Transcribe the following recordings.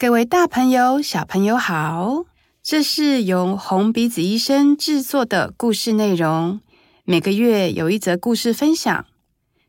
各位大朋友、小朋友好，这是由红鼻子医生制作的故事内容。每个月有一则故事分享。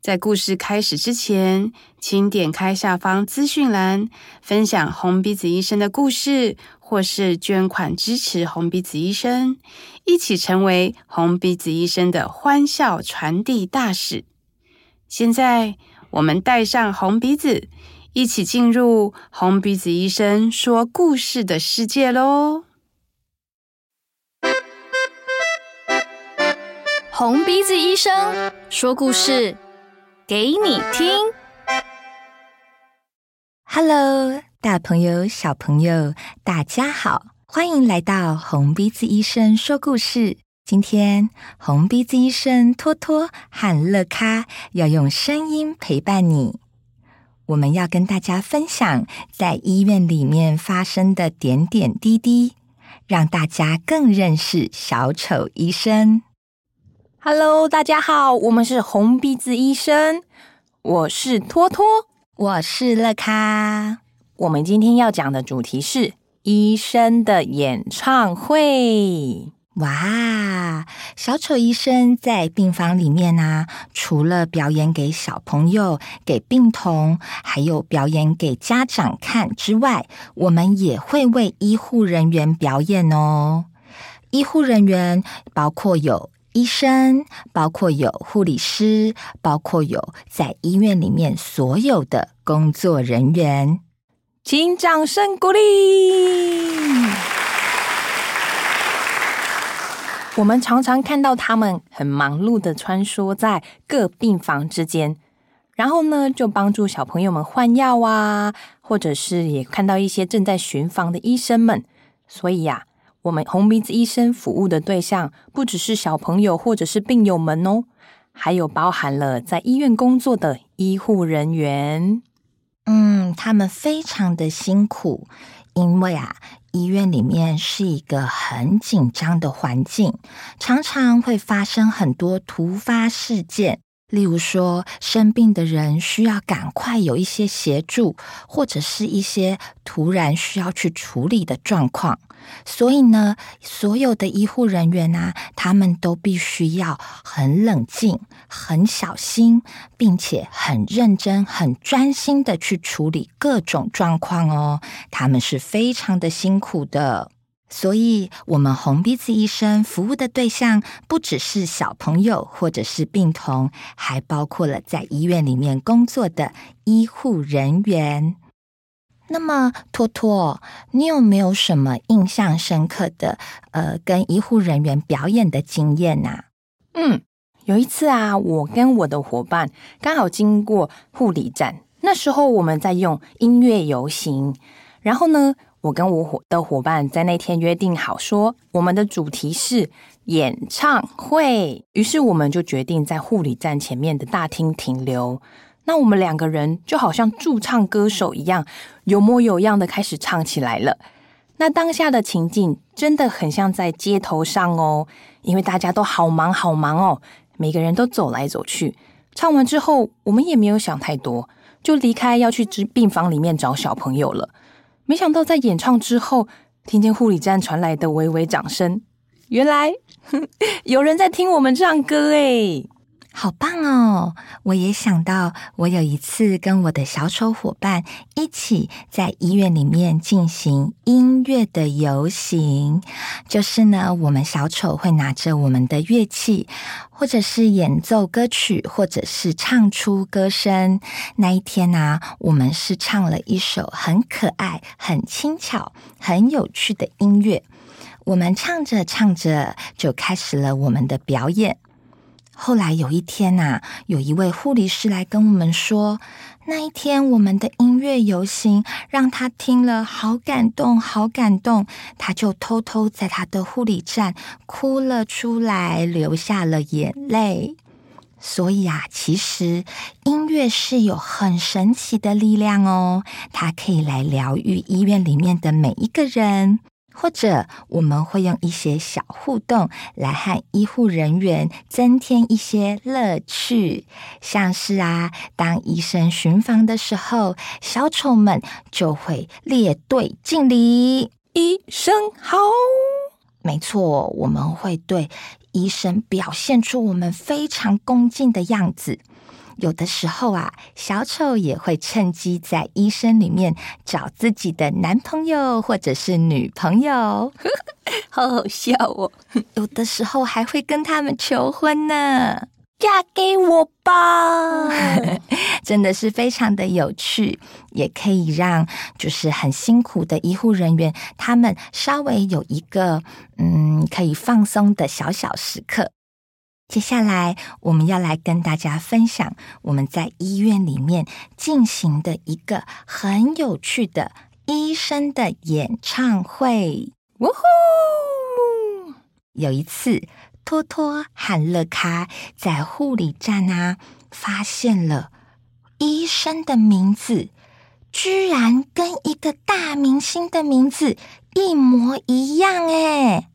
在故事开始之前，请点开下方资讯栏，分享红鼻子医生的故事，或是捐款支持红鼻子医生，一起成为红鼻子医生的欢笑传递大使。现在，我们戴上红鼻子。一起进入红鼻子医生说故事的世界喽！红鼻子医生说故事给你听。Hello，大朋友、小朋友，大家好，欢迎来到红鼻子医生说故事。今天，红鼻子医生托托和乐咖要用声音陪伴你。我们要跟大家分享在医院里面发生的点点滴滴，让大家更认识小丑医生。Hello，大家好，我们是红鼻子医生，我是托托，我是乐咖。我们今天要讲的主题是医生的演唱会。哇！小丑医生在病房里面啊，除了表演给小朋友、给病童，还有表演给家长看之外，我们也会为医护人员表演哦。医护人员包括有医生，包括有护理师，包括有在医院里面所有的工作人员，请掌声鼓励。我们常常看到他们很忙碌的穿梭在各病房之间，然后呢，就帮助小朋友们换药啊，或者是也看到一些正在巡房的医生们。所以呀，我们红鼻子医生服务的对象不只是小朋友或者是病友们哦，还有包含了在医院工作的医护人员。嗯，他们非常的辛苦，因为啊。医院里面是一个很紧张的环境，常常会发生很多突发事件。例如说，生病的人需要赶快有一些协助，或者是一些突然需要去处理的状况。所以呢，所有的医护人员啊，他们都必须要很冷静、很小心，并且很认真、很专心的去处理各种状况哦。他们是非常的辛苦的。所以，我们红鼻子医生服务的对象不只是小朋友或者是病童，还包括了在医院里面工作的医护人员。那么，托托，你有没有什么印象深刻的呃，跟医护人员表演的经验呢？嗯，有一次啊，我跟我的伙伴刚好经过护理站，那时候我们在用音乐游行，然后呢，我跟我伙的伙伴在那天约定好说，我们的主题是演唱会，于是我们就决定在护理站前面的大厅停留。那我们两个人就好像驻唱歌手一样，有模有样的开始唱起来了。那当下的情境真的很像在街头上哦，因为大家都好忙好忙哦，每个人都走来走去。唱完之后，我们也没有想太多，就离开要去病房里面找小朋友了。没想到在演唱之后，听见护理站传来的微微掌声，原来 有人在听我们唱歌诶。好棒哦！我也想到，我有一次跟我的小丑伙伴一起在医院里面进行音乐的游行。就是呢，我们小丑会拿着我们的乐器，或者是演奏歌曲，或者是唱出歌声。那一天呢、我们是唱了一首很可爱、很轻巧、很有趣的音乐。我们唱着唱着，就开始了我们的表演。后来有一天呐、有一位护理师来跟我们说，那一天我们的音乐游行让他听了好感动，好感动，他就偷偷在他的护理站哭了出来，流下了眼泪。所以啊，其实音乐是有很神奇的力量哦，它可以来疗愈医院里面的每一个人。或者我们会用一些小互动来和医护人员增添一些乐趣，像是啊，当医生巡房的时候，小丑们就会列队敬礼，医生好。没错，我们会对医生表现出我们非常恭敬的样子。有的时候啊，小丑也会趁机在医生里面找自己的男朋友或者是女朋友，好好笑哦。有的时候还会跟他们求婚呢，嫁给我吧！真的是非常的有趣，也可以让就是很辛苦的医护人员，他们稍微有一个嗯可以放松的小小时刻。接下来，我们要来跟大家分享我们在医院里面进行的一个很有趣的医生的演唱会。呜呼！有一次，托托和乐咖在护理站啊，发现了医生的名字，居然跟一个大明星的名字一模一样诶，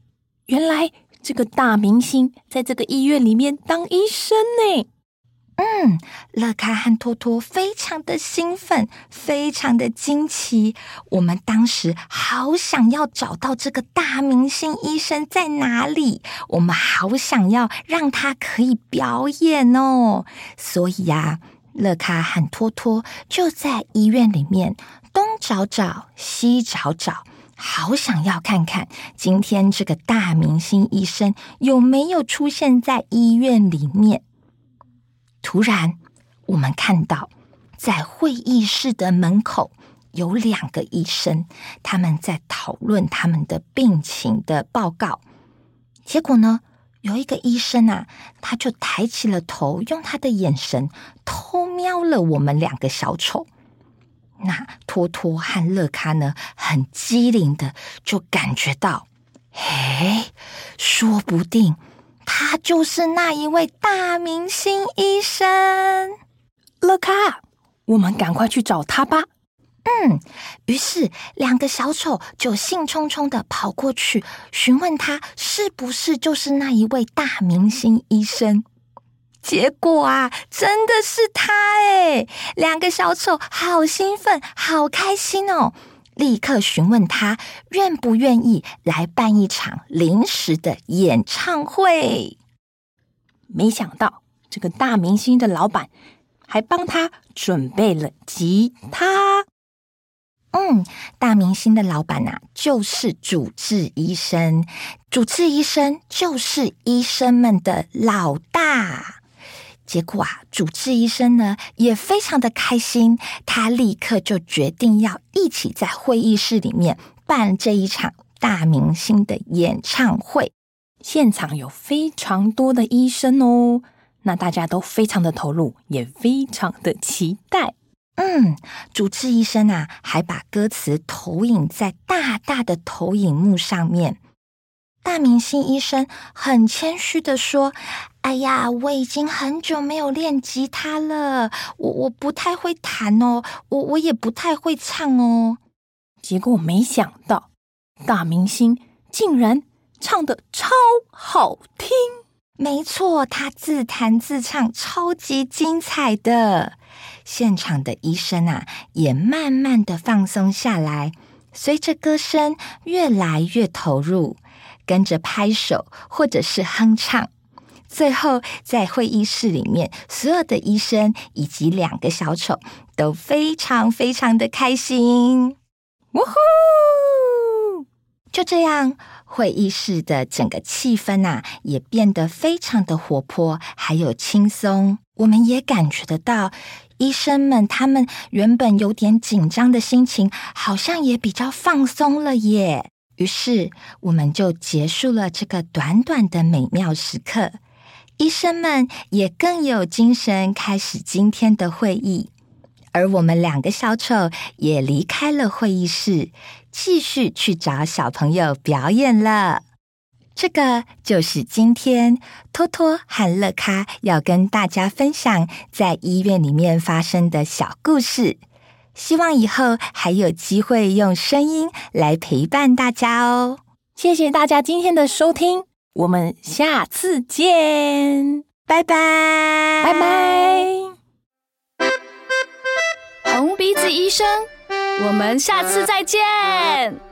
原来。这个大明星在这个医院里面当医生呢。嗯，乐卡和托托非常的兴奋，非常的惊奇。我们当时好想要找到这个大明星医生在哪里，我们好想要让他可以表演哦。所以呀，乐卡和托托就在医院里面东找找，西找找。好想要看看今天这个大明星医生有没有出现在医院里面。突然，我们看到在会议室的门口有两个医生，他们在讨论他们的病情的报告。结果呢，有一个医生啊，他就抬起了头，用他的眼神偷瞄了我们两个小丑。那托托和乐咖呢，很机灵的就感觉到，嘿，说不定他就是那一位大明星医生。乐咖，我们赶快去找他吧。嗯，于是两个小丑就兴冲冲的跑过去，询问他是不是就是那一位大明星医生。结果啊，真的是他哎！两个小丑好兴奋，好开心哦！立刻询问他愿不愿意来办一场临时的演唱会。没想到这个大明星的老板还帮他准备了吉他。嗯，大明星的老板啊，就是主治医生。主治医生就是医生们的老大。结果啊，主治医生呢也非常的开心，他立刻就决定要一起在会议室里面办这一场大明星的演唱会。现场有非常多的医生哦，那大家都非常的投入，也非常的期待。嗯，主治医生啊，还把歌词投影在大大的投影幕上面。大明星医生很谦虚的说：“哎呀，我已经很久没有练吉他了，我我不太会弹哦，我我也不太会唱哦。”结果没想到，大明星竟然唱的超好听。没错，他自弹自唱，超级精彩的。现场的医生啊，也慢慢的放松下来，随着歌声越来越投入。跟着拍手，或者是哼唱，最后在会议室里面，所有的医生以及两个小丑都非常非常的开心。呜呼！就这样，会议室的整个气氛啊，也变得非常的活泼，还有轻松。我们也感觉得到，医生们他们原本有点紧张的心情，好像也比较放松了耶。于是，我们就结束了这个短短的美妙时刻。医生们也更有精神，开始今天的会议。而我们两个小丑也离开了会议室，继续去找小朋友表演了。这个就是今天托托和乐咖要跟大家分享在医院里面发生的小故事。希望以后还有机会用声音来陪伴大家哦。谢谢大家今天的收听，我们下次见，拜拜，拜拜。红鼻子医生，我们下次再见。